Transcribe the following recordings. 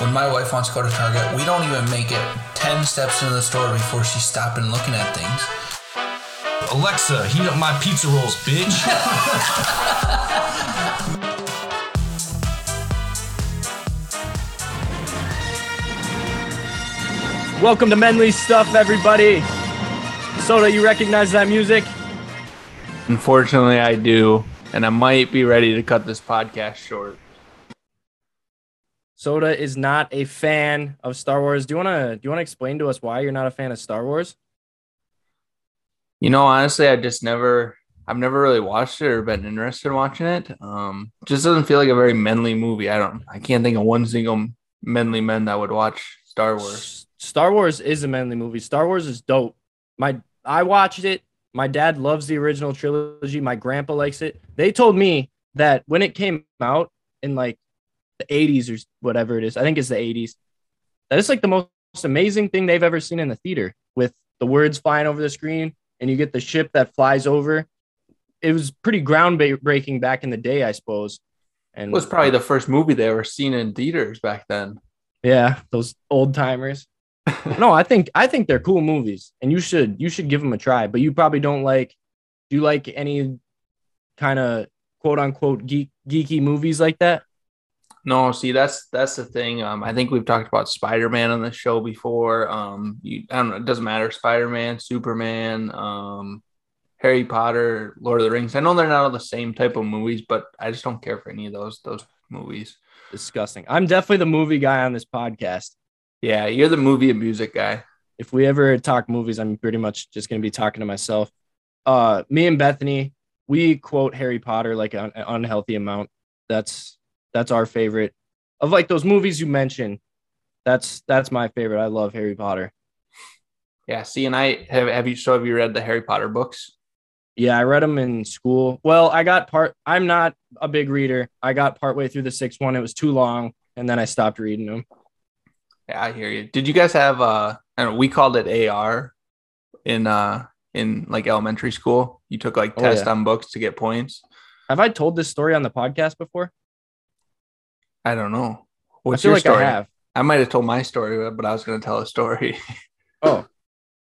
When my wife wants to go to Target, we don't even make it 10 steps into the store before she's stopping and looking at things. Alexa, heat up my pizza rolls, bitch. Welcome to Menly Stuff, everybody. Sota, you recognize that music? Unfortunately, I do, and I might be ready to cut this podcast short. Sota is not a fan of Star Wars. Do you wanna do you wanna explain to us why you're not a fan of Star Wars? You know, honestly, I just never, I've never really watched it or been interested in watching it. Um, just doesn't feel like a very manly movie. I don't, I can't think of one single manly men that would watch Star Wars. Star Wars is a manly movie. Star Wars is dope. My I watched it. My dad loves the original trilogy. My grandpa likes it. They told me that when it came out in like the 80s or whatever it is, I think it's the 80s, That is like the most amazing thing they've ever seen in the theater with the words flying over the screen and you get the ship that flies over. It was pretty groundbreaking back in the day, I suppose. And It was probably uh, the first movie they ever seen in theaters back then. Yeah, those old timers. no, I think I think they're cool movies, and you should you should give them a try. But you probably don't like. Do you like any kind of quote unquote geek geeky movies like that? No, see, that's that's the thing. Um, I think we've talked about Spider Man on the show before. Um, you, I don't know, it doesn't matter. Spider Man, Superman, um, Harry Potter, Lord of the Rings. I know they're not all the same type of movies, but I just don't care for any of those those movies. Disgusting. I'm definitely the movie guy on this podcast. Yeah, you're the movie and music guy. If we ever talk movies, I'm pretty much just gonna be talking to myself. Uh, me and Bethany, we quote Harry Potter like an unhealthy amount. That's that's our favorite of like those movies you mentioned. That's that's my favorite. I love Harry Potter. Yeah, see, and I have have you so have you read the Harry Potter books? Yeah, I read them in school. Well, I got part. I'm not a big reader. I got partway through the sixth one. It was too long, and then I stopped reading them. Yeah, I hear you. Did you guys have uh I don't know, we called it AR in uh in like elementary school? You took like Oh, tests yeah. on books to get points? Have I told this story on the podcast before? I don't know. What's I feel your like story? I have. I might have told my story, but I was going to tell a story. Oh,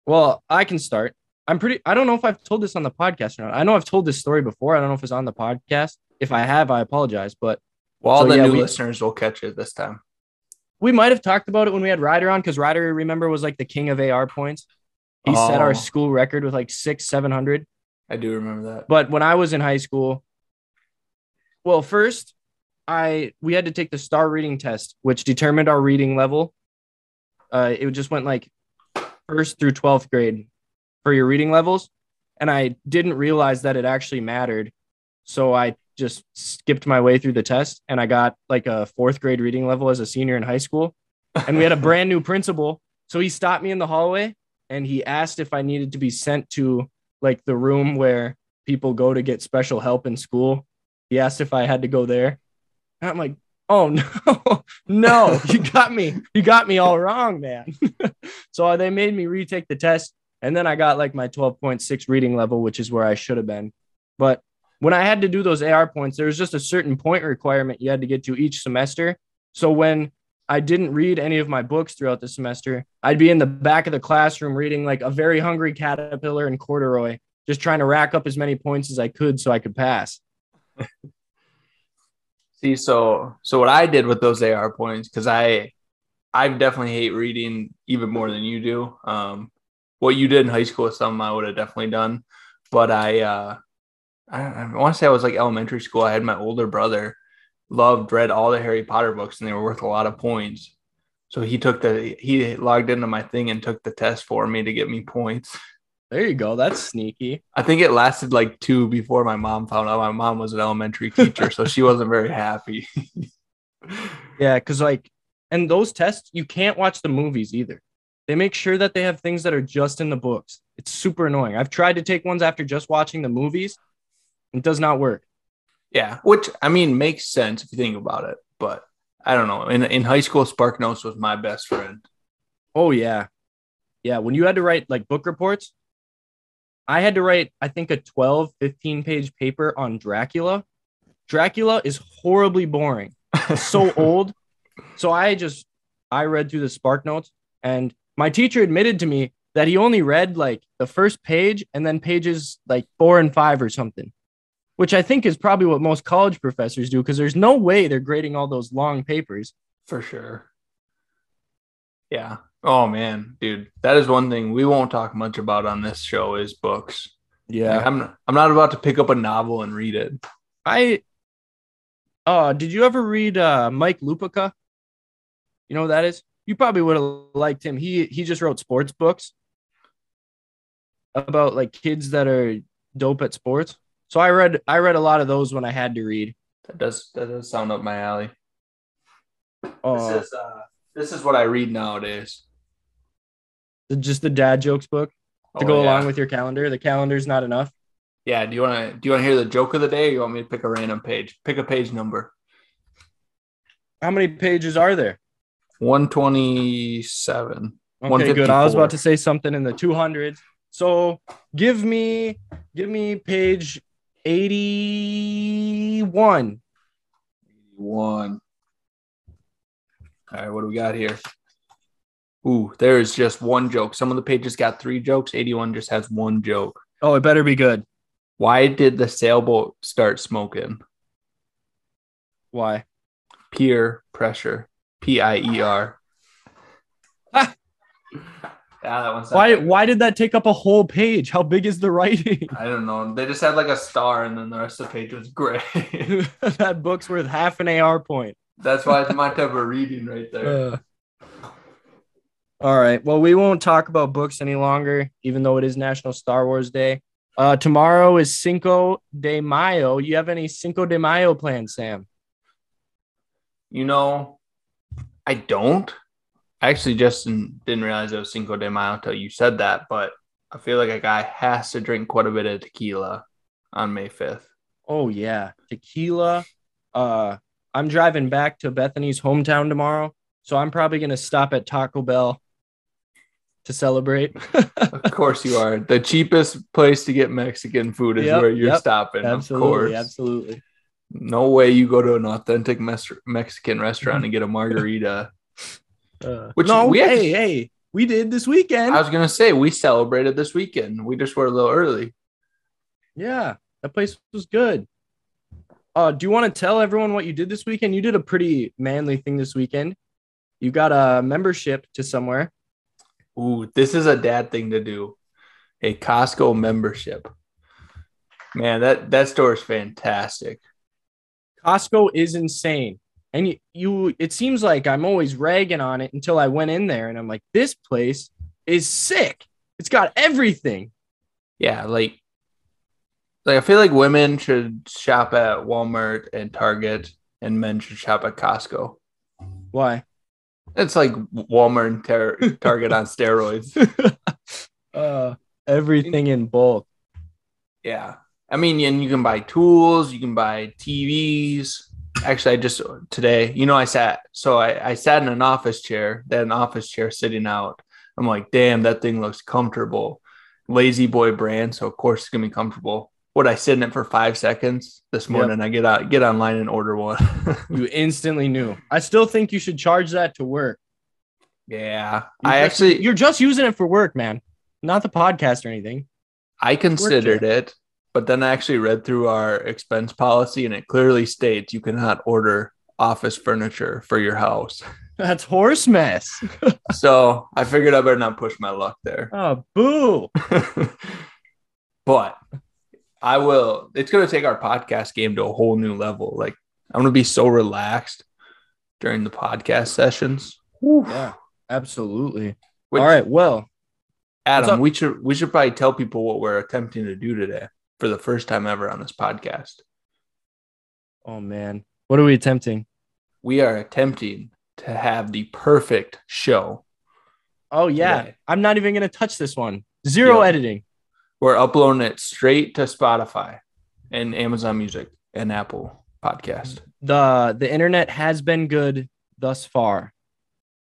well, I can start. I'm pretty. I don't know if I've told this on the podcast or not. I know I've told this story before. I don't know if it's on the podcast. If I have, I apologize. But well, all So, the yeah, new we- listeners will catch it this time. we might have talked about it when we had Ryder on because Ryder, remember, was like the king of AR points. He set Oh. our school record with like six, seven hundred. I do remember that. But when I was in high school, well, first I we had to take the star reading test, which determined our reading level. Uh, it just went like first through twelfth grade for your reading levels, and I didn't realize that it actually mattered. So I just skipped my way through the test, and I got like a fourth grade reading level as a senior in high school. And we had a brand new principal, so he stopped me in the hallway and he asked if I needed to be sent to like the room where people go to get special help in school. He asked if I had to go there. And I'm like, oh no, no, you got me. You got me all wrong, man. so uh, they made me retake the test. And then I got like my 12.6 reading level, which is where I should have been. But when I had to do those AR points, there was just a certain point requirement you had to get to each semester. So when I didn't read any of my books throughout the semester, I'd be in the back of the classroom reading like a very hungry caterpillar and corduroy, just trying to rack up as many points as I could so I could pass. See, so so what I did with those AR points because I I definitely hate reading even more than you do. Um, what you did in high school is something I would have definitely done, but I uh, I, I want to say I was like elementary school. I had my older brother loved read all the Harry Potter books and they were worth a lot of points. So he took the he logged into my thing and took the test for me to get me points. There you go. That's sneaky. I think it lasted like two before my mom found out. My mom was an elementary teacher, so she wasn't very happy. Yeah, because like, and those tests, you can't watch the movies either. They make sure that they have things that are just in the books. It's super annoying. I've tried to take ones after just watching the movies. It does not work. Yeah, which I mean makes sense if you think about it, but I don't know. In in high school, Spark Notes was my best friend. Oh yeah. Yeah, when you had to write like book reports, I had to write I think a 12 15 page paper on Dracula. Dracula is horribly boring. It's so old. So I just I read through the Spark Notes, and my teacher admitted to me that he only read like the first page and then pages like four and five or something, which I think is probably what most college professors do because there's no way they're grading all those long papers. For sure. Yeah. Oh man, dude, that is one thing we won't talk much about on this show is books. Like, I'm I'm not about to pick up a novel and read it. I uh did you ever read uh Mike Lupica? You know who that is? You probably would have liked him. He he just wrote sports books about like kids that are dope at sports. So I read I read a lot of those when I had to read. That does that does sound up my alley. Uh, this is uh this is what I read nowadays. The- just the dad jokes book to Oh, go yeah. along with your calendar. The calendar's not enough. Yeah, do you want to do you want to hear the joke of the day? Or you want me to pick a random page? Pick a page number. How many pages are there? One twenty seven. Okay, good. I was about to say something in the 200s. So give me give me page 81. One. All right, what do we got here? Ooh, there is just one joke. Some of the pages got three jokes. 81 just has one joke. Oh, it better be good. Why did the sailboat start smoking? Why? Peer pressure. P I E R. Ah. Yeah, that one's Why why did that take up a whole page? How big is the writing? I don't know. They just had like a star, and then the rest of the page was gray. that book's worth half an AR point. That's why it's my type of reading right there. Uh, all right. Well, we won't talk about books any longer, even though it is National Star Wars Day. Uh, tomorrow is Cinco de Mayo. You have any Cinco de Mayo plans, Sam? You know, I don't. I actually just didn't realize it was Cinco de Mayo until you said that, but I feel like a guy has to drink quite a bit of tequila on May 5th. Oh yeah, tequila. Uh, I'm driving back to Bethany's hometown tomorrow, so I'm probably gonna stop at Taco Bell to celebrate. Of course you are. The cheapest place to get Mexican food is Yep, where you're yep. stopping. of absolutely, course. absolutely. No way you go to an authentic mes- Mexican restaurant and get a margarita. Uh, Which no, we hey, hey, we did this weekend. I was gonna say we celebrated this weekend. We just were a little early. Yeah, that place was good. Uh, do you want to tell everyone what you did this weekend? You did a pretty manly thing this weekend. You got a membership to somewhere. Ooh, this is a dad thing to do. A Costco membership. Man, that that store is fantastic. Costco is insane. And you, you it seems like I'm always ragging on it until I went in there and I'm like, this place is sick. It's got everything. Yeah, like like I feel like women should shop at Walmart and Target and men should shop at Costco. Why? It's like Walmart and Tar- Target on steroids. Uh, everything in bulk. Yeah. I mean, and you can buy tools, you can buy TVs. Actually, I just today, you know, I sat, so I, I sat in an office chair, that an office chair sitting out. I'm like, damn, that thing looks comfortable. La-Z-Boy brand. So, of course, it's going to be comfortable. Would I sit in it for five seconds this morning? I get out, get online and order one. You instantly knew. I still think you should charge that to work. yeah. You're I just- actually, you're just using it for work, man. Not the podcast or anything. I considered it, but then I actually read through our expense policy and it clearly states you cannot order office furniture for your house. That's horse mess. so I figured I better not push my luck there. Oh, boo. but I will, it's going to take our podcast game to a whole new level. Like, I'm going to be so relaxed during the podcast sessions. Yeah, absolutely. Which, All right. Well, Adam, we should we should probably tell people what we're attempting to do today for the first time ever on this podcast. oh man, what are we attempting? We are attempting to have the perfect show. Oh yeah, Today. I'm not even gonna touch this one. Zero Yeah. editing. We're uploading it straight to Spotify and Amazon Music and Apple Podcast. the The internet has been good thus far.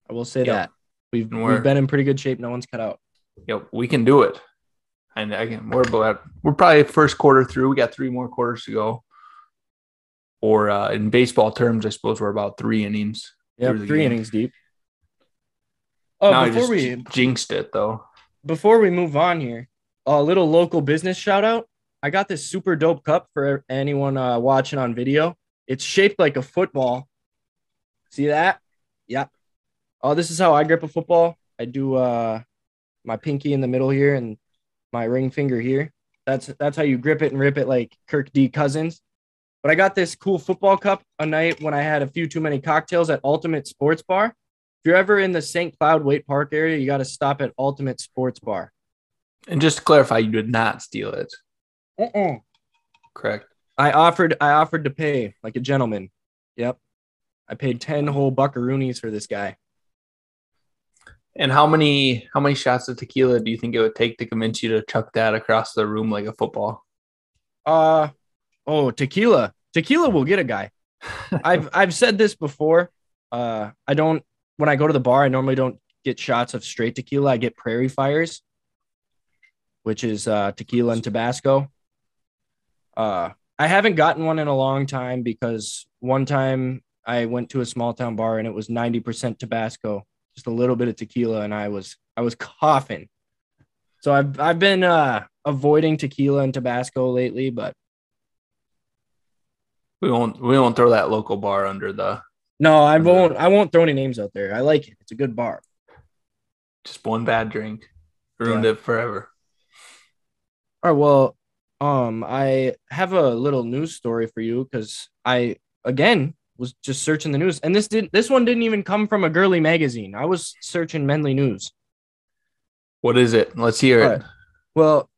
I will say Yep. that we've we've been in pretty good shape. No one's cut out. Yep, we can do it. And again, we're about we're probably first quarter through. We got three more quarters to go. Or uh, in baseball terms, I suppose we're about three innings. Yeah, three game. innings deep. Oh, now I before just we jinxed it though. before we move on here, a little local business shout out. I got this super dope cup for anyone uh, watching on video. It's shaped like a football. See that? Yeah. Oh, this is how I grip a football. I do uh my pinky in the middle here and my ring finger here. That's that's how you grip it and rip it like Kirk D Cousins. But I got this cool football cup a night when I had a few too many cocktails at Ultimate Sports Bar. If you're ever in the St. Cloud Waite Park area, you got to stop at Ultimate Sports Bar. And just to clarify, you did not steal it. Uh-uh. Correct. I offered I offered to pay like a gentleman. Yep. I paid 10 whole buckaroonies for this guy. And how many how many shots of tequila do you think it would take to convince you to chuck that across the room like a football? Uh oh, tequila. Tequila will get a guy. I've I've said this before. Uh I don't when I go to the bar, I normally don't get shots of straight tequila. I get prairie fires, which is uh tequila and Tabasco. Uh I haven't gotten one in a long time because one time I went to a small town bar and it was 90% Tabasco, just a little bit of tequila, and I was I was coughing. So I've I've been uh avoiding tequila and Tabasco lately, but We won't we won't throw that local bar under the no, I won't I won't throw any names out there. I like it. It's a good bar. just one bad drink. Ruined Yeah. it forever. All right, well, um, I have a little news story for you because I again was just searching the news, and this didn't this one didn't even come from a girly magazine. I was searching Menly News. What is it? Let's hear it. Well,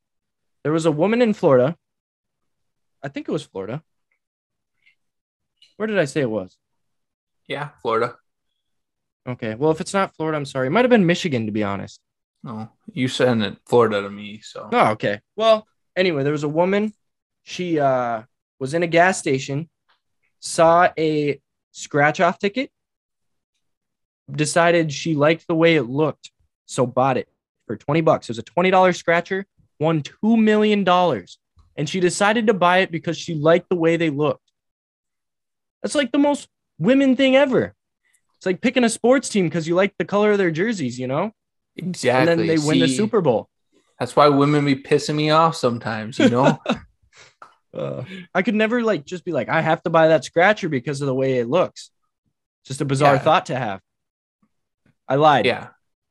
there was a woman in Florida. I think it was Florida. Where did I say it was? Yeah, Florida. Okay. Well, if it's not Florida, I'm sorry. It might have been Michigan, to be honest. No, you sent it Florida to me, so Oh, okay. Well, anyway, there was a woman. She uh, was in a gas station, saw a scratch off ticket, decided she liked the way it looked, so bought it for 20 bucks. It was a $20 scratcher, won $2 million. And she decided to buy it because she liked the way they looked. That's like the most women thing ever. It's like picking a sports team because you like the color of their jerseys, you know? Exactly. And then they win the Super Bowl. That's why women be pissing me off sometimes, you know? Uh, I could never like just be like, I have to buy that scratcher because of the way it looks. Just a bizarre Yeah. thought to have. I lied. yeah.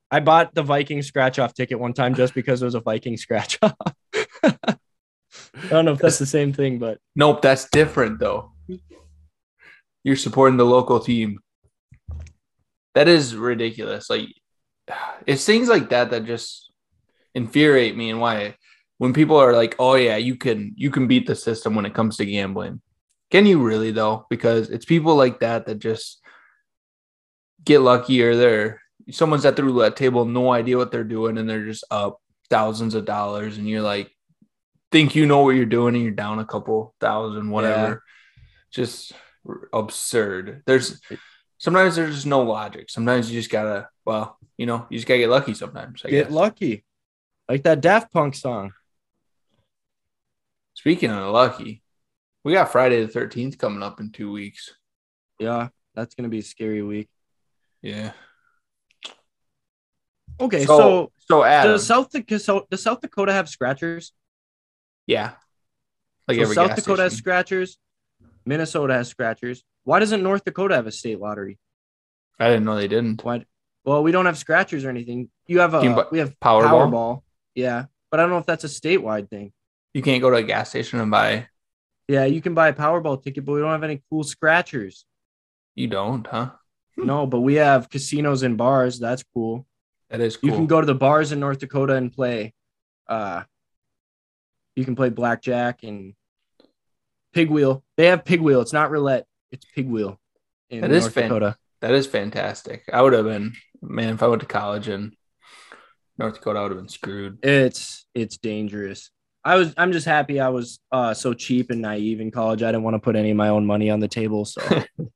I bought the Viking scratch off ticket one time just because it was a Viking scratch off. I don't know if that's the same thing, but Nope, that's different though. You're supporting the local team. That is ridiculous. Like it's things like that that just infuriate me and why when people are like, "Oh yeah, you can you can beat the system when it comes to gambling." Can you really though? Because it's people like that that just get lucky or they're someone's at the roulette table, no idea what they're doing, and they're just up thousands of dollars, and you're like, think you know what you're doing, and you're down a couple thousand, whatever. Just absurd. There's sometimes there's just no logic. Sometimes you just gotta, well, you know, you just gotta get lucky sometimes. I get guess. lucky. Like that Daft Punk song. Speaking of lucky, we got Friday the 13th coming up in two weeks. Yeah, that's gonna be a scary week. Yeah. Okay, so, so Adam, does South Dakota so does South Dakota have scratchers? yeah, like So South Dakota has scratchers. Minnesota has scratchers. Why doesn't North Dakota have a state lottery? I didn't know they didn't. Why? Well, we don't have scratchers or anything. You have a you we have Powerball. Powerball. Yeah, but I don't know if that's a statewide thing. You can't go to a gas station and buy. Yeah, you can buy a Powerball ticket, but we don't have any cool scratchers. You don't, huh? No, but we have casinos and bars. That's cool. That is cool. You can go to the bars in North Dakota and play. Uh, you can play blackjack and pig wheel. They have pig wheel. It's not roulette. It's pig wheel. In That is North fan- Dakota. That is fantastic. I would have been, man, if I went to college in North Dakota, I would have been screwed. It's it's dangerous. I was I'm just happy I was uh so cheap and naive in college. I didn't want to put any of my own money on the table. So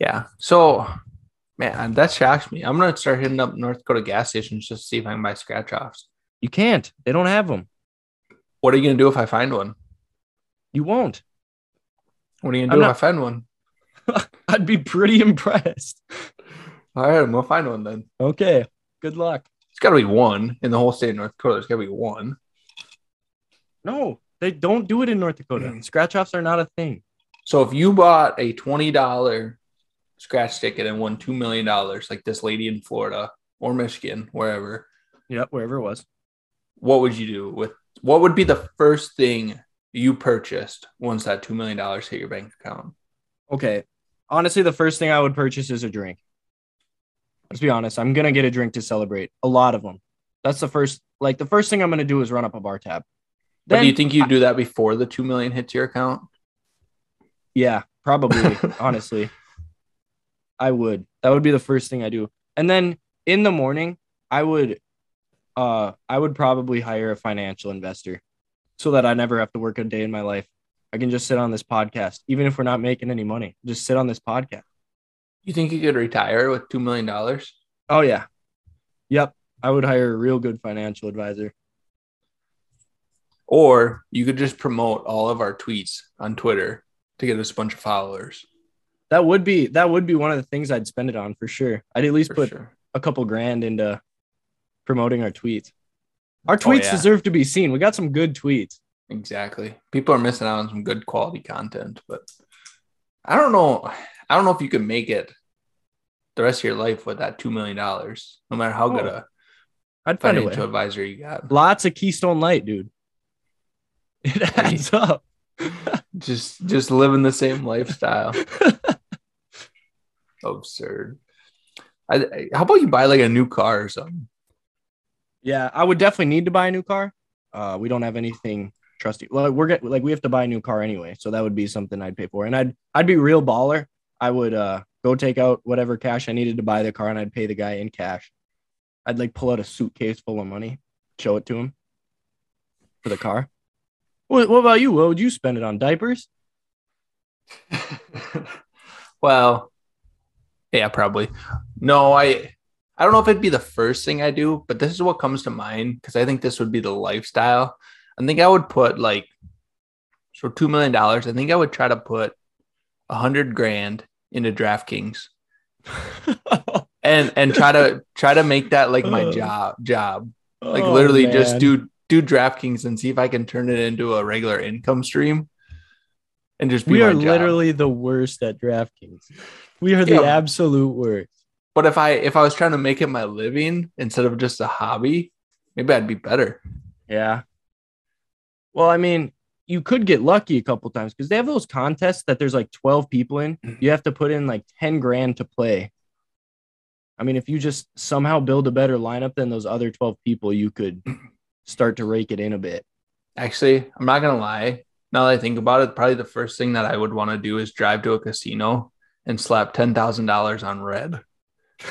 Yeah. So, man, that shocks me. I'm gonna start hitting up North Dakota gas stations just to see if I can buy scratch offs. you can't. They don't have them. What are you gonna do if I find one? You won't. What are you gonna I'm do not- if I find one? I'd be pretty impressed. All right, I'm gonna find one then. Okay. Good luck. It's got to be one in the whole state of North Dakota. There's got to be one. No, they don't do it in North Dakota. Mm. Scratch offs are not a thing. So if you bought a twenty dollar scratch ticket and won two million dollars, like this lady in Florida or Michigan, wherever, Yep, wherever it was. what would you do with? What would be the first thing you purchased once that two million dollars hit your bank account? Okay. Honestly, the first thing I would purchase is a drink. Let's be honest. I'm gonna get a drink to celebrate. A lot of them. That's the first. Like the first thing I'm gonna do is run up a bar tab. But Then, do you think you'd do that before the two million hits your account? yeah, probably. honestly, I would. That would be the first thing I do. And then in the morning, I would, uh, I would probably hire a financial investor, so that I never have to work a day in my life. I can just sit on this podcast, even if we're not making any money. Just sit on this podcast. You think you could retire with two million dollars? Oh yeah. Yep. I would hire a real good financial advisor. Or you could just promote all of our tweets on Twitter to get us a bunch of followers. That would be that would be one of the things I'd spend it on for sure. I'd at least For put sure. a couple grand into promoting our tweets. Our Oh, tweets yeah. deserve to be seen. We got some good tweets. Exactly. People are missing out on some good quality content, but I don't know. I don't know if you can make it the rest of your life with that two million dollars, no matter how good Oh, a I'd find a financial way. advisor you got. Lots of Keystone Light, dude. It adds up. Just just living the same lifestyle. Absurd. I, I- how about you buy like a new car or something? Yeah, I would definitely need to buy a new car. Uh, we don't have anything trusty. Well, we're get, like we have to buy a new car anyway, so that would be something I'd pay for. And I'd I'd be real baller. I would uh go take out whatever cash I needed to buy the car, and I'd pay the guy in cash. I'd like pull out a suitcase full of money, show it to him for the car. What, what about you? What would you spend it on? Diapers? well, yeah, probably. No, I I don't know if it'd be the first thing I do, but this is what comes to mind because I think this would be the lifestyle. I think I would put like so two million dollars. I think I would try to put a hundred grand into DraftKings and and try to try to make that like my Uh. job job. Like Oh, literally just do do DraftKings and see if I can turn it into a regular income stream. And just be We are literally the worst at DraftKings. We are the Yeah. absolute worst. But if I if I was trying to make it my living instead of just a hobby, maybe I'd be better. Yeah. Well, I mean, you could get lucky a couple times because they have those contests that there's like 12 people in. Mm-hmm. You have to put in like 10 grand to play. I mean, if you just somehow build a better lineup than those other 12 people, you could start to rake it in a bit. Actually, I'm not gonna lie. Now that I think about it, probably the first thing that I would want to do is drive to a casino and slap ten thousand dollars on red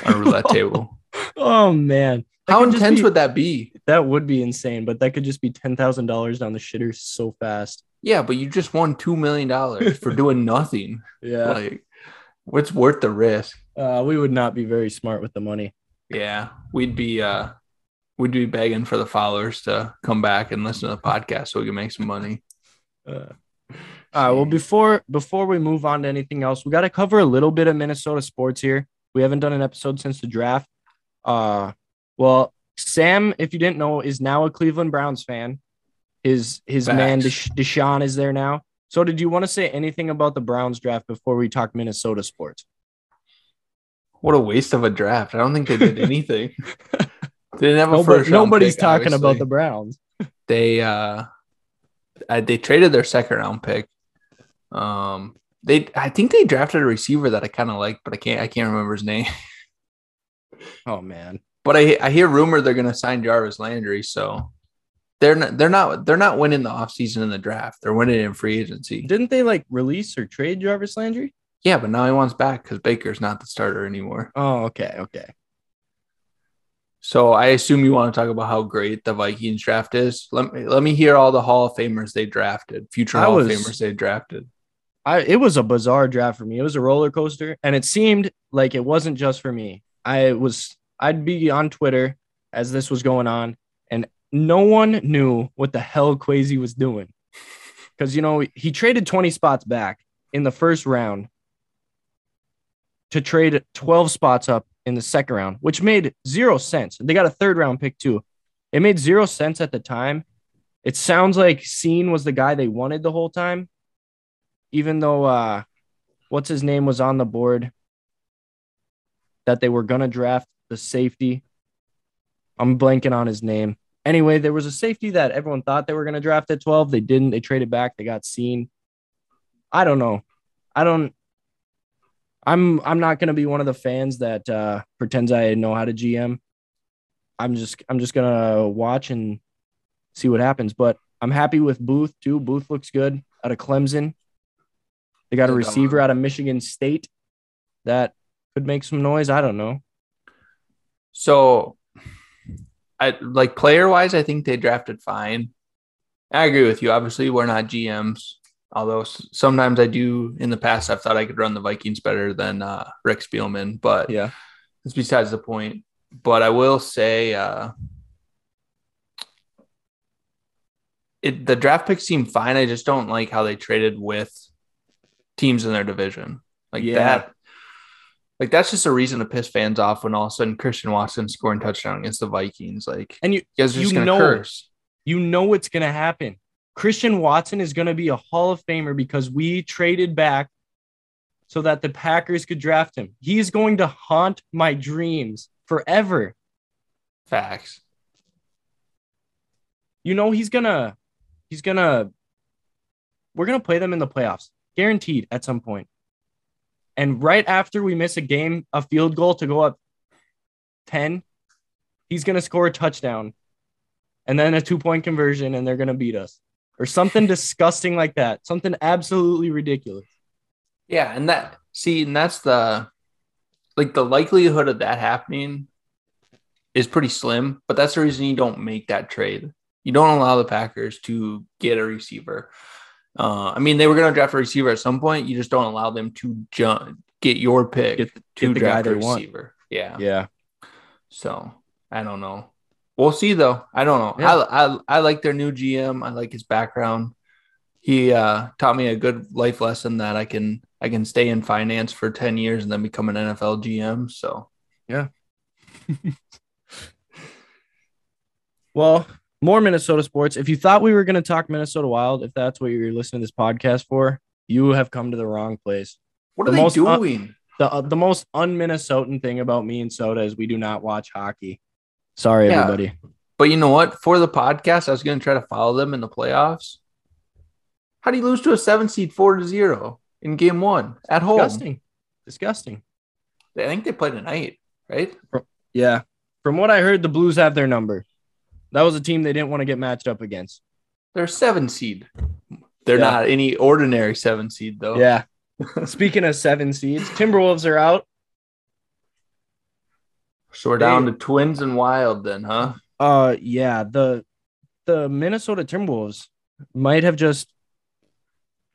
on a roulette table. Oh man. That How intense be- would that be? that would be insane, but that could just be $10,000 down the shitter so fast. Yeah, but you just won two million dollars for doing nothing. Yeah. Like, what's worth the risk? Uh, we would not be very smart with the money. Yeah, we'd be uh, we'd be begging for the followers to come back and listen to the podcast so we can make some money. Uh, all right. Well, before before we move on to anything else, we got to cover a little bit of Minnesota sports here. We haven't done an episode since the draft. Uh, well, Sam, if you didn't know, is now a Cleveland Browns fan. His his man Facts. Desha- Deshaun is there now. So, did you want to say anything about the Browns draft before we talk Minnesota sports? What a waste of a draft. I don't think they did anything. they didn't have a Nobody- first round nobody's pick, talking about the Browns. they uh, they traded their second round pick. Um they I think they drafted a receiver that I kind of like, but I can't I can't remember his name. Oh man, But I I hear rumor they're gonna sign Jarvis Landry, so they're not they're not they're not winning the offseason in the draft. They're winning in free agency. didn't they like release or trade Jarvis Landry? Yeah, but now he wants back because Baker's not the starter anymore. Oh, okay, okay. So I assume you want to talk about how great the Vikings draft is. Let me let me hear all the Hall of Famers they drafted, future I Hall was- of Famers they drafted. I it was a bizarre draft for me. It was a roller coaster, and it seemed like it wasn't just for me. I was I'd be on Twitter as this was going on, and no one knew what the hell Kwesi was doing. Because you know he traded 20 spots back in the first round to trade 12 spots up in the second round, which made zero sense. They got a third round pick too. It made zero sense at the time. It sounds like Cine was the guy they wanted the whole time, even though uh, what's his name was on the board that they were gonna draft the safety. I'm blanking on his name. Anyway, there was a safety that everyone thought they were gonna draft at 12. They didn't. They traded back. They got Cine. I don't know. I don't. I'm I'm not gonna be one of the fans that uh, pretends I know how to GM. I'm just I'm just gonna watch and see what happens. But I'm happy with Booth too. Booth looks good out of Clemson. They got a receiver out of Michigan State that could make some noise. I don't know. So, I like player wise, I think they drafted fine. I agree with you. Obviously, we're not GMs, although sometimes I do. In the past, I've thought I could run the Vikings better than uh, Rick Spielman, but Yeah. it's besides the point. But I will say, uh, it the draft picks seem fine. I just don't like how they traded with teams in their division like Yeah. that. Like that's just a reason to piss fans off when all of a sudden Christian Watson scoring touchdown against the Vikings. Like And you you guys are just you gonna know- curse. you know what's gonna happen. Christian Watson is gonna be a Hall of Famer because we traded back so that the Packers could draft him. He's going to haunt my dreams forever. Facts. You know he's gonna he's gonna we're gonna play them in the playoffs, guaranteed at some point. And right after we miss a game, a field goal to go up 10, he's gonna score a touchdown and then a two-point conversion, and they're gonna beat us. Or something disgusting like that. Something absolutely ridiculous. Yeah, and that see, and that's the like the likelihood of that happening is pretty slim, but that's the reason you don't make that trade. You don't allow the Packers to get a receiver. Uh, I mean, they were going to draft a receiver at some point. You just don't allow them to jump, get your pick Get- to get draft a they want. receiver. Yeah. Yeah. So I don't know. We'll see though. I don't know. Yeah. I, I I like their new GM. I like his background. He uh, taught me a good life lesson that I can I can stay in finance for 10 years and then become an NFL GM. So yeah. Well, more Minnesota sports. If you thought we were going to talk Minnesota Wild, if that's what you're listening to this podcast for, you have come to the wrong place. what The are they most un- doing? The uh, the most un-Minnesotan thing about me and Sota is we do not watch hockey. Sorry, Yeah. everybody. but you know what? For the podcast, I was going to try to follow them in the playoffs. How do you lose to a seven seed four to zero in game one at home? Disgusting. Disgusting. I think they play tonight, right? Yeah. From what I heard, the Blues have their number. That was a team they didn't want to get matched up against. They're a seven seed. They're Yeah. not any ordinary seven seed though. Yeah. Speaking of seven seeds, Timberwolves are out. So we're down to Twins and Wild then, huh? Uh yeah, the the Minnesota Timberwolves might have just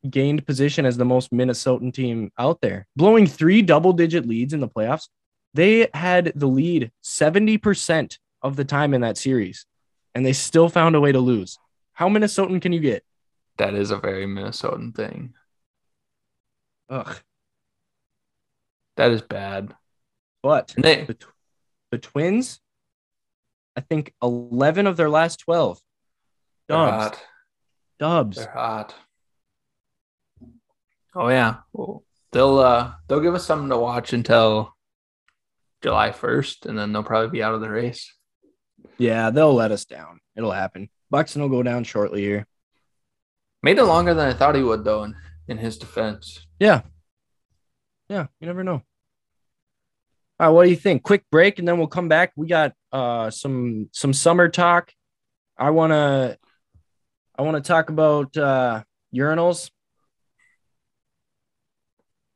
gained position as the most Minnesotan team out there, blowing three double digit leads in the playoffs. They had the lead 70% of the time in that series, and they still found a way to lose. How Minnesotan can you get? That is a very Minnesotan thing. Ugh. That is bad. But they the, the Twins, I think 11 of their last 12. they're Dubs. hot. Dubs. They're hot. Oh yeah. Well, they'll uh they'll give us something to watch until July 1st, and then they'll probably be out of the race. Yeah, they'll let us down. It'll happen. Buxton will go down shortly here. Made it longer than I thought he would, though, in, in his defense. Yeah. Yeah, you never know. All right, what do you think? Quick break and then we'll come back. We got uh some some summer talk. I want to I want to talk about uh urinals.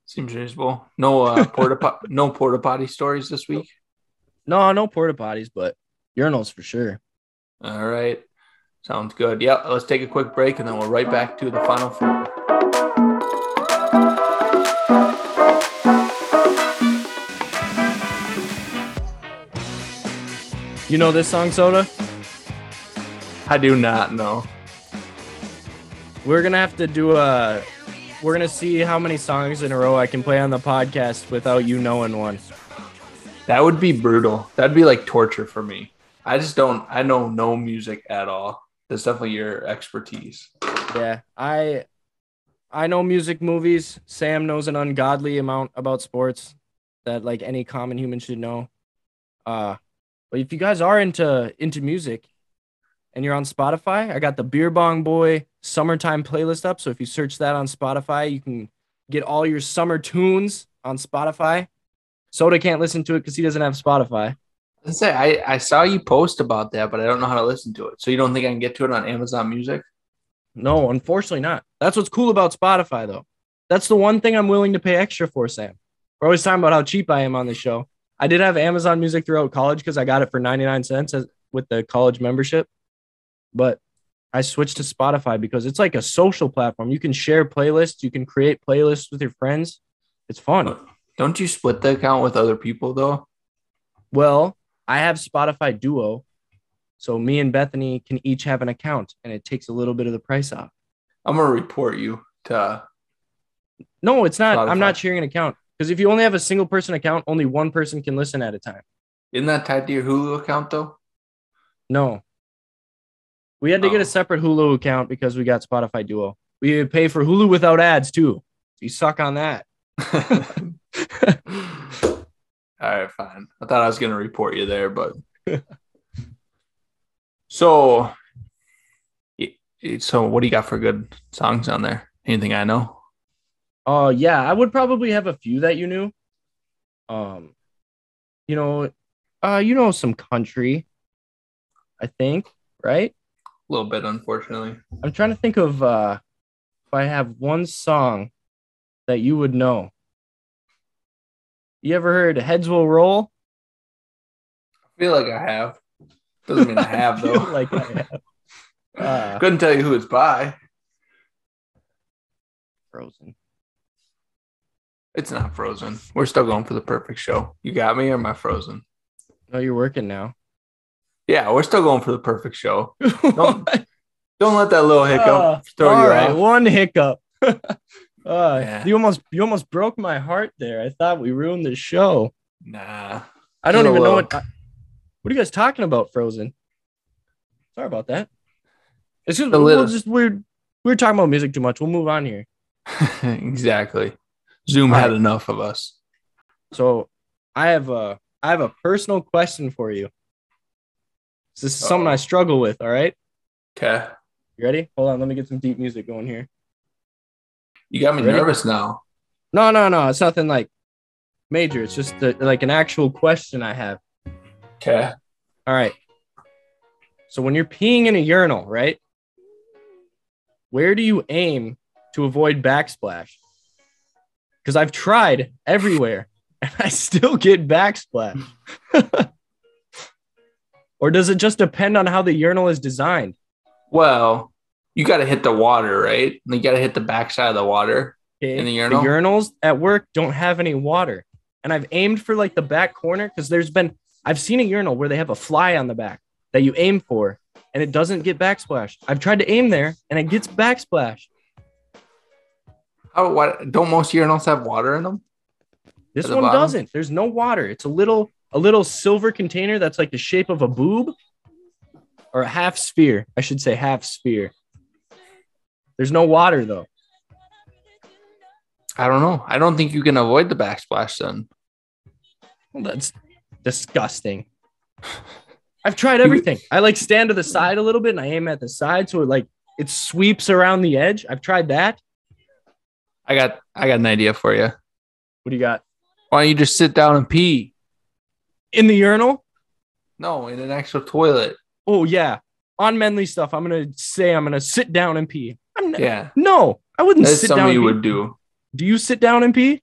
Seems reasonable. No uh porta po- no porta potty stories this week. No, no porta potties, but urinals for sure. All right. Sounds good. Yeah, let's take a quick break and then we'll right back to the final four. You know this song, Sota? I do not know. We're gonna have to do a. We're gonna see how many songs in a row I can play on the podcast without you knowing one. That would be brutal. That'd be like torture for me. I just don't. I know no music at all. That's definitely your expertise. Yeah, I I know music movies. Sam knows an ungodly amount about sports that like any common human should know. Uh but if you guys are into into music and you're on Spotify, I got the Beer Bong Boy summertime playlist up. So if you search that on Spotify, you can get all your summer tunes on Spotify. Sota can't listen to it because he doesn't have Spotify. I say I, I saw you post about that, but I don't know how to listen to it. So you don't think I can get to it on Amazon Music? No, unfortunately not. That's what's cool about Spotify, though. That's the one thing I'm willing to pay extra for, Sam. We're always talking about how cheap I am on the show. I did have Amazon Music throughout college because I got it for 99 cents as, with the college membership. But I switched to Spotify because it's like a social platform. You can share playlists, you can create playlists with your friends. It's fun. Don't you split the account with other people though? Well, I have Spotify Duo. So me and Bethany can each have an account and it takes a little bit of the price off. I'm gonna report you to uh, No, it's not. I'm not sharing an account because if you only have a single person account, only one person can listen at a time. isn't that tied to your Hulu account though? No. We had to get Oh. a separate Hulu account because we got Spotify Duo. We pay for Hulu without ads too. You suck on that. All right, fine. I thought I was gonna report you there, but so so what do you got for good songs on there? Anything I know? Oh yeah, I would probably have a few that you knew. Um, you know, uh, you know some country. I think, right? A little bit, unfortunately. I'm trying to think of uh if I have one song that you would know. You ever heard Heads Will Roll? I feel like I have. Doesn't mean I have feel though. like I have. Uh, Couldn't tell you who it's by. Frozen. It's not frozen. We're still going for the perfect show. You got me or am I frozen? No, you're working now. Yeah, we're still going for the perfect show. Don't don't let that little hiccup Uh, throw all you right, off. one hiccup. Uh, Yeah. You almost you almost broke my heart there. I thought we ruined the show. Nah. I don't Just a even know little. what. what are you guys talking about, Frozen? Sorry about that. It's just, A we'll little. just we're we're talking about music too much. We'll move on here. exactly. Zoom All had right. enough of us. So I have a I have a personal question for you. This is something I struggle with. All right, Okay. you ready? Hold on, let me get some deep music going here. You got me Ready? nervous now. No, no, no. It's nothing like major. It's just a, like an actual question I have. Okay. All right. So when you're peeing in a urinal, right? Where do you aim to avoid backsplash? Because I've tried everywhere and I still get backsplash. or does it just depend on how the urinal is designed? Well, you got to hit the water, right? You got to hit the backside of the water. Okay. In the urinal? urinals at work don't have any water. And I've aimed for like the back corner because there's been, I've seen a urinal where they have a fly on the back that you aim for and it doesn't get backsplash. I've tried to aim there and it gets backsplash. How? What? Don't most urinals have water in them? This the one bottom? doesn't. There's no water. It's a little, a little silver container that's like the shape of a boob or a half sphere. I should say half sphere. There's no water though. I don't know. I don't think you can avoid the backsplash then. Well, that's disgusting. I've tried everything. I like stand to the side a little bit and I aim at the side so it like it sweeps around the edge. I've tried that. I got. I got an idea for you. What do you got? Why don't you just sit down and pee? In the urinal? No, in an actual toilet. Oh yeah. On manly stuff, I'm gonna say I'm gonna sit down and pee. I'm Yeah, no, I wouldn't that's sit down. something and you would do. Do you sit down and pee?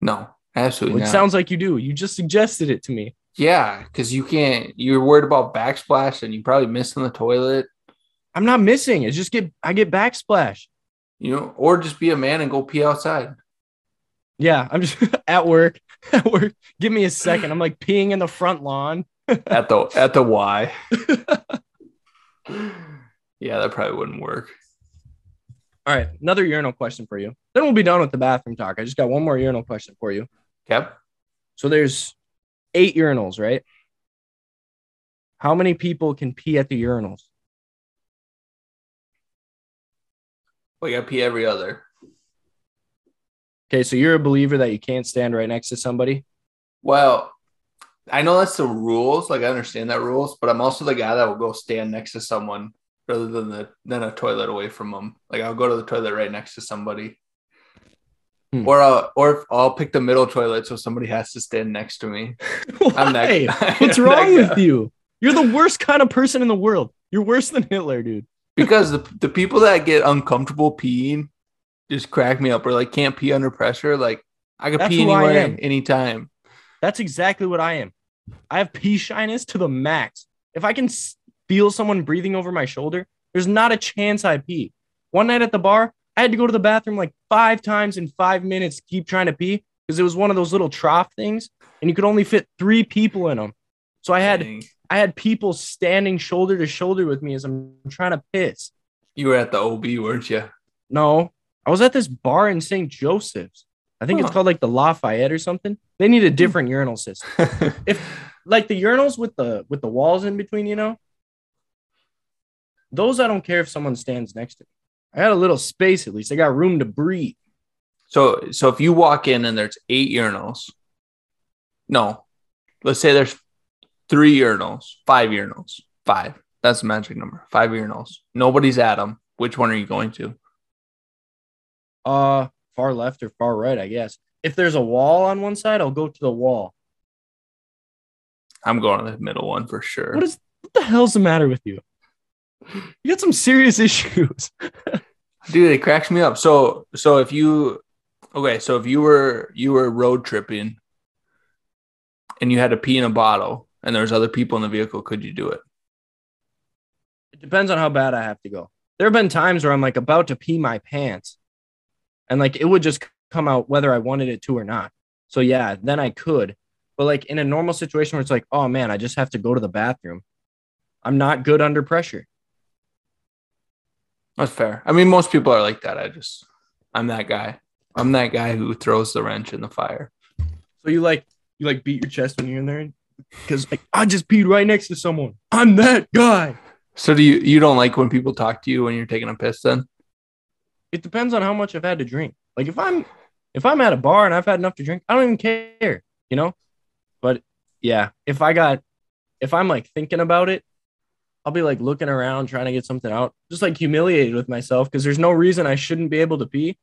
No, absolutely It not. sounds like you do. You just suggested it to me. yeah, because you can't. You're worried about backsplash, and you probably missed in the toilet. I'm not missing. It's just get I get backsplash. You know, or just be a man and go pee outside. Yeah, I'm just at work. At work. Give me a second. I'm like peeing in the front lawn. at the at the Y. yeah, that probably wouldn't work. All right, another urinal question for you. Then we'll be done with the bathroom talk. I just got one more urinal question for you. Yep. So there's eight urinals, right? How many people can pee at the urinals? Well, you got to pee every other. Okay, so you're a believer that you can't stand right next to somebody. Well, I know that's the rules. Like I understand that rules, but I'm also the guy that will go stand next to someone rather than the than a toilet away from them. Like I'll go to the toilet right next to somebody, Hmm. or I'll, or I'll pick the middle toilet so somebody has to stand next to me. I'm that Why? What's wrong with you? You're the worst kind of person in the world. You're worse than Hitler, dude. Because the the people that get uncomfortable peeing just crack me up, or like can't pee under pressure. Like I could That's pee anywhere, anytime. That's exactly what I am. I have pee shyness to the max. If I can feel someone breathing over my shoulder, there's not a chance I pee. One night at the bar, I had to go to the bathroom like five times in five minutes to keep trying to pee because it was one of those little trough things and you could only fit three people in them. So I had Dang. I had people standing shoulder to shoulder with me as I'm trying to piss. You were at the OB, weren't you? No, I was at this bar in St. Joseph's. I think it's called like the La Playette or something. They need a different urinal system. If like the urinals with the with the walls in between, you know, those I don't care if someone stands next to me. I got a little space at least. I got room to breathe. So so if you walk in and there's eight urinals, no, let's say there's three urinals, five urinals, five. That's the magic number. Five urinals. Nobody's at them. Which one are you going to? Uh, far left or far right, I guess. If there's a wall on one side, I'll go to the wall. I'm going to the middle one for sure. What is what the hell's the matter with you? You got some serious issues. Dude, it cracks me up. So so if you okay, so if you were you were road tripping and you had to pee in a bottle and there's other people in the vehicle, could you do it? It depends on how bad I have to go. There have been times where I'm like about to pee my pants and like it would just come out whether I wanted it to or not. So yeah, then I could. But like in a normal situation where it's like, oh man, I just have to go to the bathroom. I'm not good under pressure. That's fair. I mean, most people are like that. I just I'm that guy. I'm that guy who throws the wrench in the fire. So you like you like beat your chest when you're in there because like I just peed right next to someone. I'm that guy. So do you you don't like when people talk to you when you're taking a piss then? It depends on how much I've had to drink. Like if I'm if I'm at a bar and I've had enough to drink, I don't even care, you know? But yeah, if I got if I'm like thinking about it, I'll be like looking around trying to get something out, just like humiliated with myself because there's no reason I shouldn't be able to pee.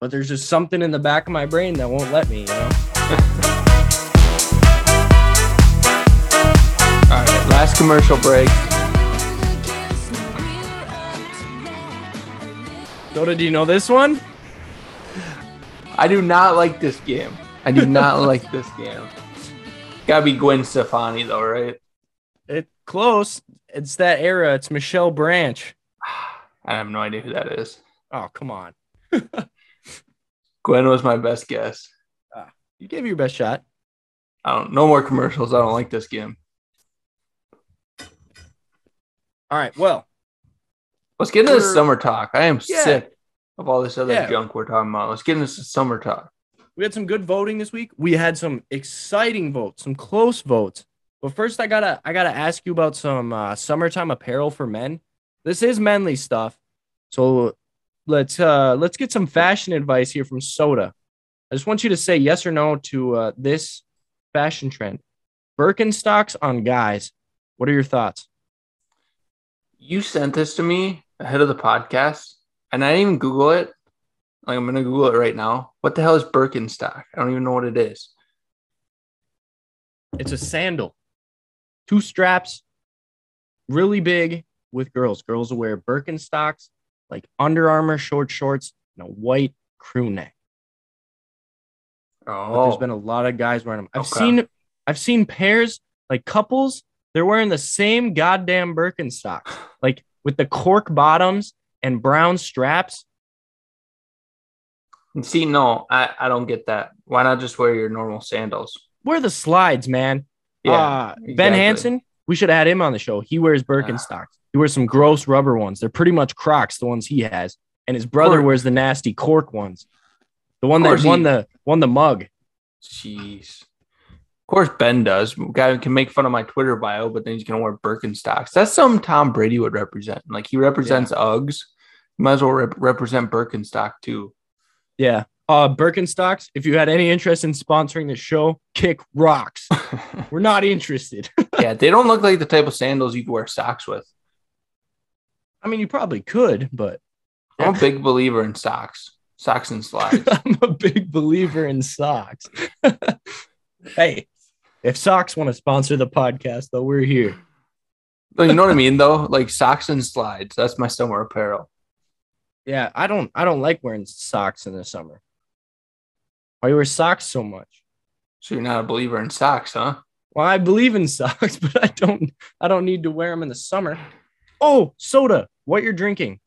But there's just something in the back of my brain that won't let me, you know? All right, last commercial break. Sota, do you know this one? I do not like this game. I do not like this game. Gotta be Gwen Stefani though, right? Close. It's that era. It's Michelle Branch. I have no idea who that is. Oh, come on. Gwen was my best guess. Ah, you gave your best shot. I don't no more commercials. I don't like this game. All right. Well, Let's get into this summer talk. I am Yeah. sick of all this other Yeah. junk we're talking about. Let's get into some summer talk. we had some good voting this week. We had some exciting votes, some close votes. But first, I gotta I gotta ask you about some uh, summertime apparel for men. This is manly stuff, so let's uh, let's get some fashion advice here from Sota. I just want you to say yes or no to uh, this fashion trend: Birkenstocks on guys. What are your thoughts? You sent this to me ahead of the podcast, and I didn't even Google it. Like I'm gonna Google it right now. What the hell is Birkenstock? I don't even know what it is. It's a sandal, two straps, really big with girls. Girls will wear Birkenstocks, like Under Armour short shorts, and a white crew neck. But Oh, there's been a lot of guys wearing them. I've Okay. seen, I've seen pairs like couples. They're wearing the same goddamn Birkenstocks, like with the cork bottoms and brown straps. see, no, I, I don't get that. Why not just wear your normal sandals? Wear the slides, man. Yeah, Uh, Ben exactly. Hansen, we should have had him on the show. He wears Birkenstocks. He wears some gross rubber ones. They're pretty much Crocs, the ones he has. And his brother Cork. wears the nasty cork ones. The one that won he- the won the mug. Jeez. Of course, Ben does. Guy can make fun of my Twitter bio, but then he's gonna wear Birkenstocks. That's something Tom Brady would represent. Like he represents Uggs. You might as well rep- represent Birkenstock too. Yeah. Uh, Birkenstocks, if you had any interest in sponsoring the show, kick rocks. We're not interested. yeah, they don't look like the type of sandals you could wear socks with. I mean, you probably could, but I'm a big believer in socks, socks and slides. I'm a big believer in socks. hey, if socks want to sponsor the podcast, though, we're here. You know what I mean, though? Like socks and slides. That's my summer apparel. Yeah, I don't I don't like wearing socks in the summer. Why you wear socks so much? So you're not a believer in socks, huh? Well, I believe in socks, but I don't I don't need to wear them in the summer. Oh, Sota. What you're drinking?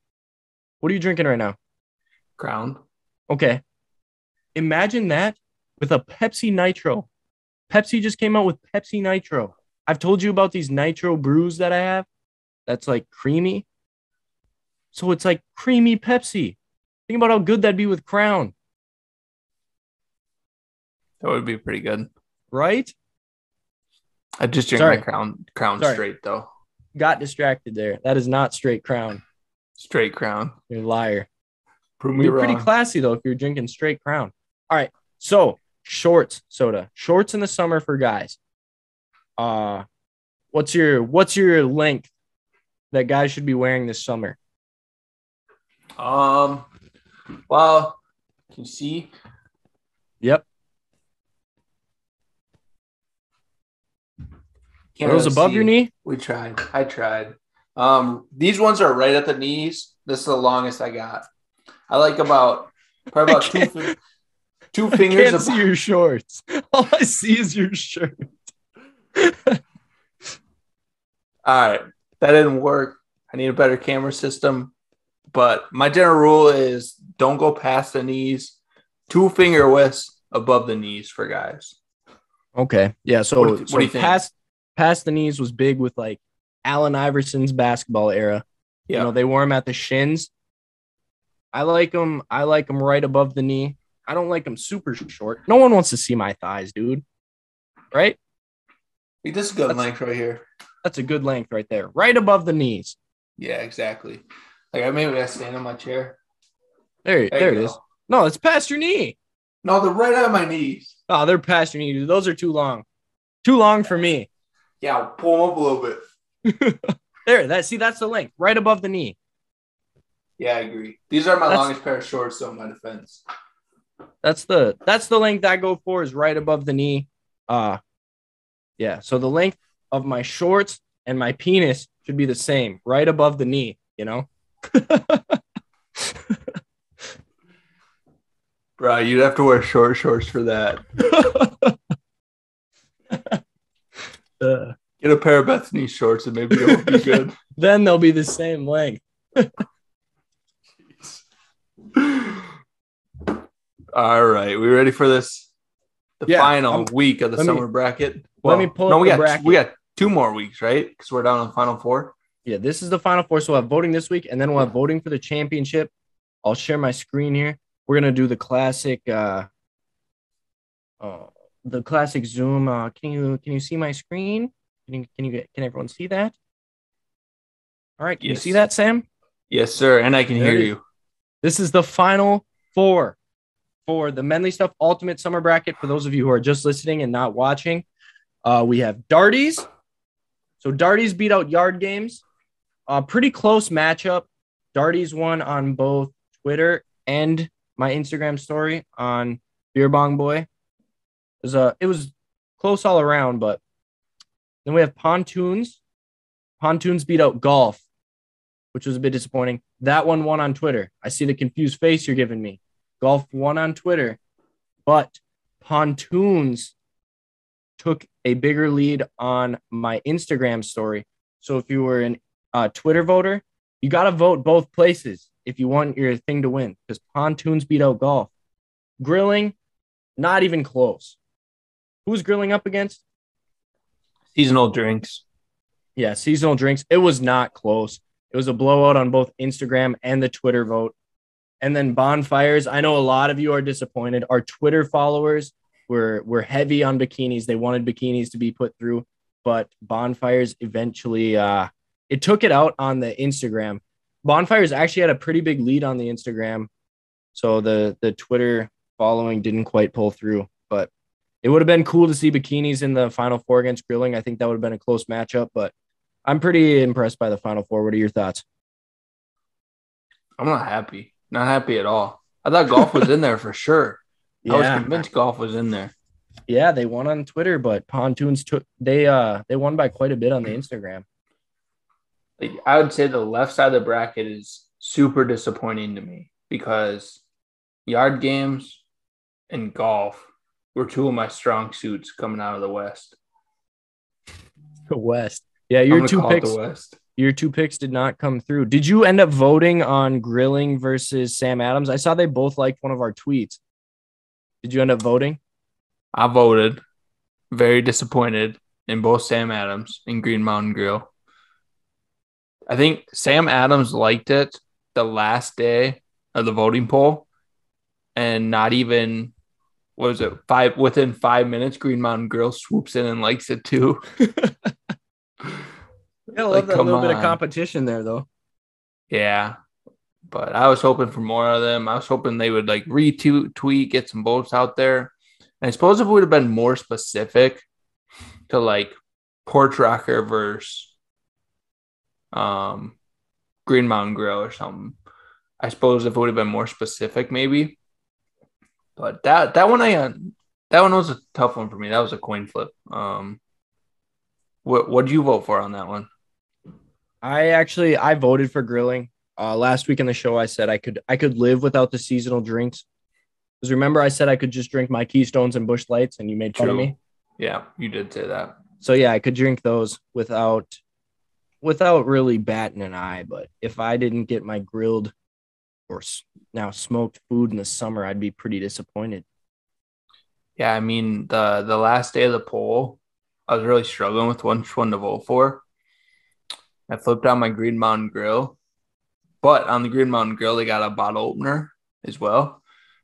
What are you drinking right now? Crown. Okay. Imagine that with a Pepsi Nitro. Pepsi just came out with Pepsi Nitro. I've told you about these nitro brews that I have. That's like creamy. So it's like creamy Pepsi. Think about how good that'd be with Crown, That would be pretty good. right? I just drink Sorry. my crown crown Sorry. straight though. Got distracted there. That is not straight Crown. Straight crown. You're a liar. Prove me You're pretty classy though if you're drinking straight Crown. All right. So shorts Sota, shorts in the summer for guys. Uh, what's your what's your length that guys should be wearing this summer? Um. Well, can you see? Yep. Can't Are those really above see. your knee? We tried. I tried. Um, these ones are right at the knees. This is the longest I got. I like about probably about two can't- fi- two I fingers. can't see your shorts. All I see is your shirt. All right, that didn't work. I need a better camera system. But my general rule is don't go past the knees. Two finger widths above the knees for guys. Okay. Yeah. So, What do you- what so do you think? past past the knees was big with like Allen Iverson's basketball era. Yeah. You know, they wore them at the shins. I like them. I like them right above the knee. I don't like them super short. No one wants to see my thighs, dude. Right? Like, this is good That's- length right here. That's a good length right there, right above the knees. Yeah, exactly. Like I maybe I stand on my chair. There, There there it go. is. No, it's past your knee. No, they're right on my knees. Oh, they're past your knee. Dude. Those are too long. Too long for me. Yeah, pull them up a little bit. There, that see, that's the length, right above the knee. Yeah, I agree. These are my That's- longest pair of shorts, so my defense. That's the that's the length I go for is right above the knee. Uh yeah. So the length of my shorts and my penis should be the same, right above the knee, you know? Bro, you'd have to wear short shorts for that. Uh, Get a pair of Bethany shorts and maybe it'll be good. then they'll be the same length. All right, we ready for this? The Yeah, final I'm- week of the let me- summer bracket. let me pull no, we got bracket. we got two more weeks, right? Because we're down on the final four. Yeah, this is the final four. So we'll have voting this week, and then we'll have voting for the championship. I'll share my screen here. We're gonna do the classic uh uh the classic Zoom. Uh can you can you see my screen? Can you can you get can everyone see that? All right, can you see that, Sam? Yes, sir, and I can There hear you. This is the final four for the Menly Stuff Ultimate Summer Bracket. For those of you who are just listening and not watching, uh, we have Darties. So Darties beat out Yard Games. Uh, pretty close matchup. Darties won on both Twitter and my Instagram story on Beer Bong Boy. Was, uh, it was close all around, but then we have Pontoons. Pontoons beat out Golf, which was a bit disappointing. That one won on Twitter. I see the confused face you're giving me. Golf won on Twitter, but Pontoons took a bigger lead on my Instagram story. So if you were an uh, Twitter voter, you got to vote both places if you want your thing to win because Pontoons beat out Golf. Grilling, not even close. Who's grilling up against? Seasonal drinks. Yeah, seasonal drinks. It was not close. It was a blowout on both Instagram and the Twitter vote. And then bonfires. I know a lot of you are disappointed. Our Twitter followers were were heavy on bikinis. They wanted bikinis to be put through, but bonfires eventually uh it took it out on the Instagram. Bonfires actually had a pretty big lead on the Instagram. So the the Twitter following didn't quite pull through, but it would have been cool to see bikinis in the final four against grilling. I think that would have been a close matchup, but I'm pretty impressed by the final four. What are your thoughts? I'm not happy. Not happy at all. I thought golf was in there for sure. Yeah. I was convinced golf was in there. Yeah, they won on Twitter, but pontoons took they uh they won by quite a bit on the Instagram. Like I would say the left side of the bracket is super disappointing to me because yard games and golf were two of my strong suits coming out of the West. The West. Yeah, your two picks. The West. Your two picks did not come through. Did you end up voting on grilling versus Sam Adams? I saw they both liked one of our tweets. Did you end up voting? I voted. Very disappointed in both Sam Adams and Green Mountain Grill. I think Sam Adams liked it the last day of the voting poll, and not even what was it five within five minutes, Green Mountain Grill swoops in and likes it too. I love like, that little on. bit of competition there, though. Yeah, but I was hoping for more of them. I was hoping they would like retweet, get some votes out there. And I suppose if it would have been more specific to like Porch Rocker versus um, Green Mountain Grill or something, I suppose if it would have been more specific, maybe. But that that one I that one was a tough one for me. That was a coin flip. Um, what what did you vote for on that one? I actually I voted for grilling. Uh, last week in the show, I said I could I could live without the seasonal drinks. Because remember, I said I could just drink my Keystones and Busch Lights, and you made fun True. of me. Yeah, you did say that. So yeah, I could drink those without without really batting an eye. But if I didn't get my grilled or now smoked food in the summer, I'd be pretty disappointed. Yeah, I mean the the last day of the poll, I was really struggling with which one to vote for. I flipped out my Green Mountain Grill, but on the Green Mountain Grill they got a bottle opener as well.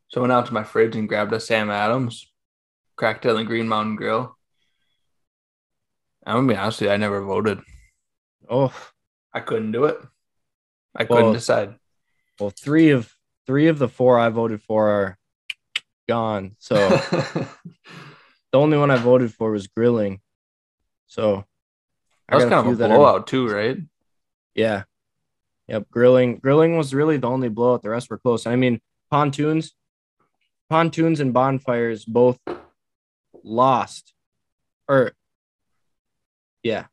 So I went out to my fridge and grabbed a Sam Adams, cracked it on the Green Mountain Grill. I'm gonna be honest with you, I never voted. Oh, I couldn't do it. I couldn't decide. Well, three of three of the four I voted for are gone. So the only one I voted for was grilling. So that was kind of a blowout are, too, right? Yeah. Yep. Grilling grilling was really the only blowout. The rest were close. I mean, pontoons, pontoons and bonfires both lost. Or yeah.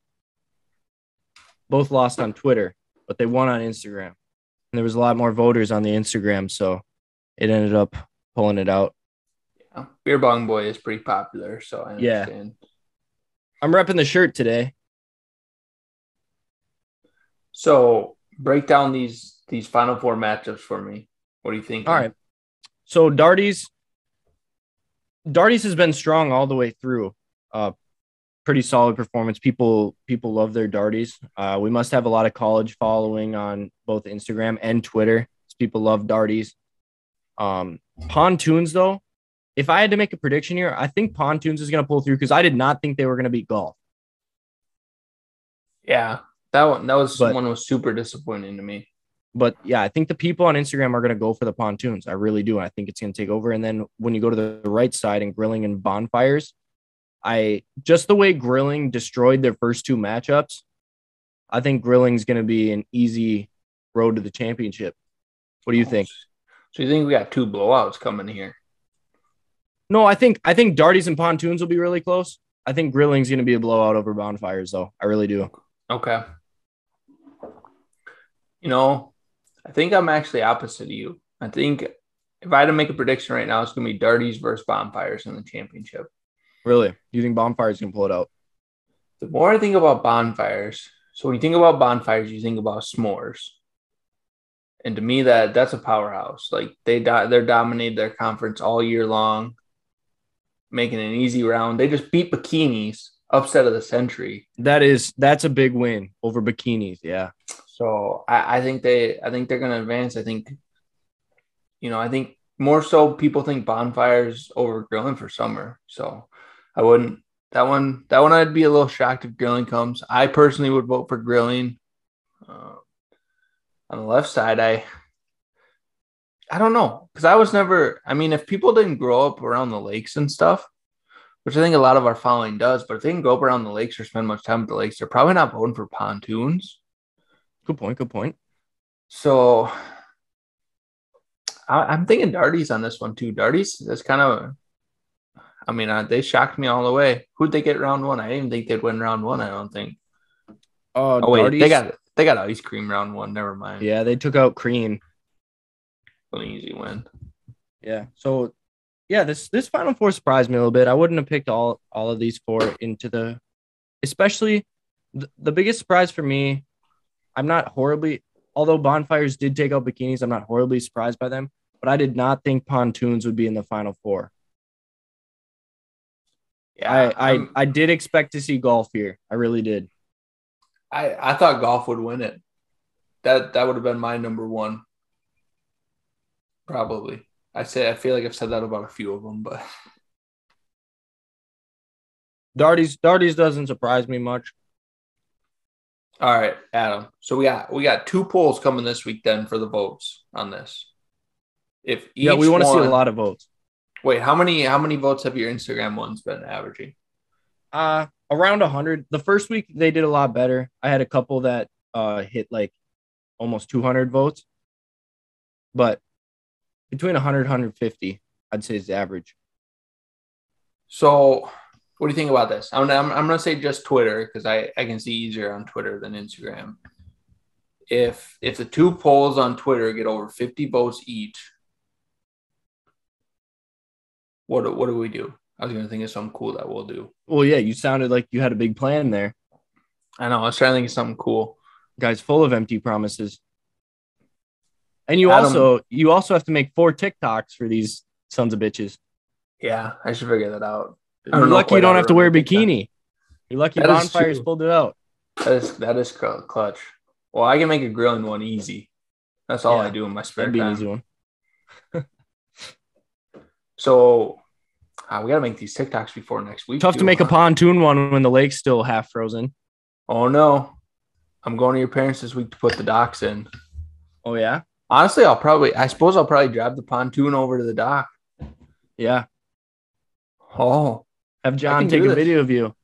Both lost on Twitter, but they won on Instagram. There was a lot more voters on the Instagram, so it ended up pulling it out. Yeah. Beer Bong Boy is pretty popular, so I understand. Yeah. I'm repping the shirt today. So break down these these final four matchups for me. What do you think? All right. So Darty's Darty's has been strong all the way through. Uh, pretty solid performance. People people love their Darties. Uh, we must have a lot of college following on both Instagram and Twitter. People love Darties. Um, pontoons though, if I had to make a prediction here, I think pontoons is going to pull through because I did not think they were going to beat golf. Yeah, that one that was but, one was super disappointing to me. But yeah, I think the people on Instagram are going to go for the pontoons. I really do. I think it's going to take over. And then when you go to the right side and grilling and bonfires, I just the way grilling destroyed their first two matchups, I think grilling's going to be an easy road to the championship. What do you think? So you think we got two blowouts coming here? No, I think I think Darties and pontoons will be really close. I think grilling's going to be a blowout over bonfires, though. I really do. Okay. You know, I think I'm actually opposite of you. I think if I had to make a prediction right now, it's going to be Darties versus Bonfires in the championship. Really? You think Bonfires can pull it out? The more I think about Bonfires, so when you think about Bonfires, you think about s'mores. And to me, that that's a powerhouse. Like they do, they're dominated their conference all year long, making an easy round. They just beat bikinis, upset of the century. That is that's a big win over bikinis. Yeah. So I, I think they I think they're gonna advance. I think, you know, I think more so people think bonfires over grilling for summer. So I wouldn't that one that one I'd be a little shocked if grilling comes. I personally would vote for grilling. Uh, on the left side, I I don't know because I was never. I mean, if people didn't grow up around the lakes and stuff, which I think a lot of our following does, but if they didn't grow up around the lakes or spend much time at the lakes, they're probably not voting for pontoons. Good point. Good point. So I, am thinking Darties on this one too. Darties, that's kind of. I mean, uh, they shocked me all the way. Who'd they get round one? I didn't think they'd win round one. I don't think. Uh, oh wait, Darties- they got they got ice cream round one. Never mind. Yeah, they took out cream. an easy win. Yeah. So yeah, this this final four surprised me a little bit. I wouldn't have picked all all of these four into the especially the, the biggest surprise for me. I'm not horribly although bonfires did take out bikinis, I'm not horribly surprised by them, but I did not think pontoons would be in the final four. Yeah, I I, I'm- did expect to see golf here. I really did. I I thought golf would win it. That that would have been my number one. Probably. I say I feel like I've said that about a few of them, but Darties Darties doesn't surprise me much. all right, Adam. So we got we got two polls coming this week then for the votes on this. If each yeah, we want to see a lot of votes. Wait, how many how many votes have your Instagram ones been averaging? Uh around 100. The first week they did a lot better. I had a couple that uh hit like almost 200 votes. But between 100 150, I'd say is the average. So, what do you think about this? I'm I'm, I'm gonna say just Twitter because I I can see easier on Twitter than Instagram. If if the two polls on Twitter get over 50 votes each, what do- what do we do? I was gonna think of something cool that we'll do. Well, yeah, you sounded like you had a big plan there. I know I was trying to think of something cool. Guys full of empty promises. And you Adam- also you also have to make four TikToks for these sons of bitches. Yeah, I should figure that out. You're lucky you don't have to wear a bikini. You're lucky That bonfires pulled it out. That is that is clutch. Well, I can make a grilling one easy. That's all I do in my spare That'd be an time. So uh, we gotta make these TikToks before next week. Tough to too, make a pontoon one when the lake's still half frozen. Oh no, I'm going to your parents this week to put the docks in. Oh yeah, Honestly, I'll probably, I suppose I'll probably drive the pontoon over to the dock. yeah. Oh, Have John take a video of you.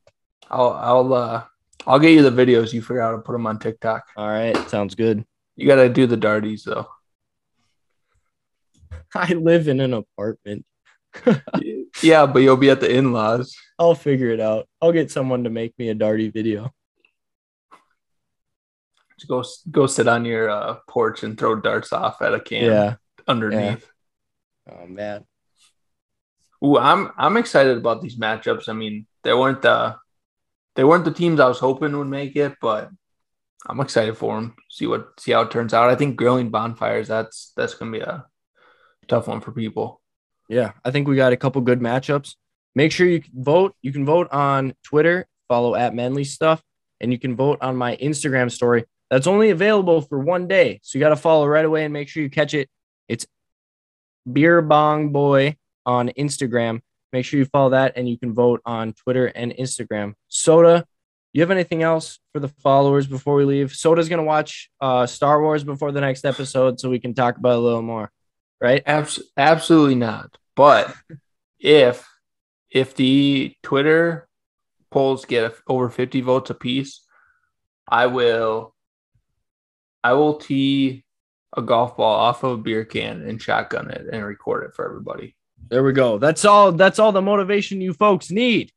I'll, I'll, uh, I'll get you the videos. You figure out how to put them on TikTok. All right, sounds good. You got to do the darties though. I live in an apartment. yeah, but you'll be at the in-laws. I'll figure it out. I'll get someone to make me a darty video. Just go, go sit on your uh, porch and throw darts off at a can Yeah. underneath. Oh man. Ooh, I'm I'm excited about these matchups. I mean, they weren't the they weren't the teams I was hoping would make it, but I'm excited for them. See what see how it turns out. I think grilling bonfires that's that's gonna be a tough one for people. Yeah, I think we got a couple good matchups. Make sure you vote. You can vote on Twitter, follow at Menly Stuff, and you can vote on my Instagram story. That's only available for one day. So you got to follow right away and make sure you catch it. It's Beer Bong Boy on Instagram. Make sure you follow that and you can vote on Twitter and Instagram. Sota, you have anything else for the followers before we leave? Sota's going to watch uh, Star Wars before the next episode so we can talk about a little more, right? Abs- absolutely not. But if if the Twitter polls get over 50 votes apiece, I will I will tee a golf ball off of a beer can and shotgun it and record it for everybody. There we go. That's all. That's all the motivation you folks need.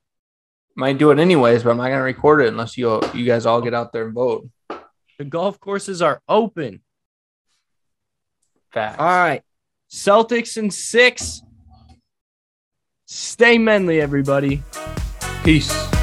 Might do it anyways, but I'm not gonna record it unless you you guys all get out there and vote. The golf courses are open. Facts. All right. Celtics in six. Stay manly, everybody. Peace.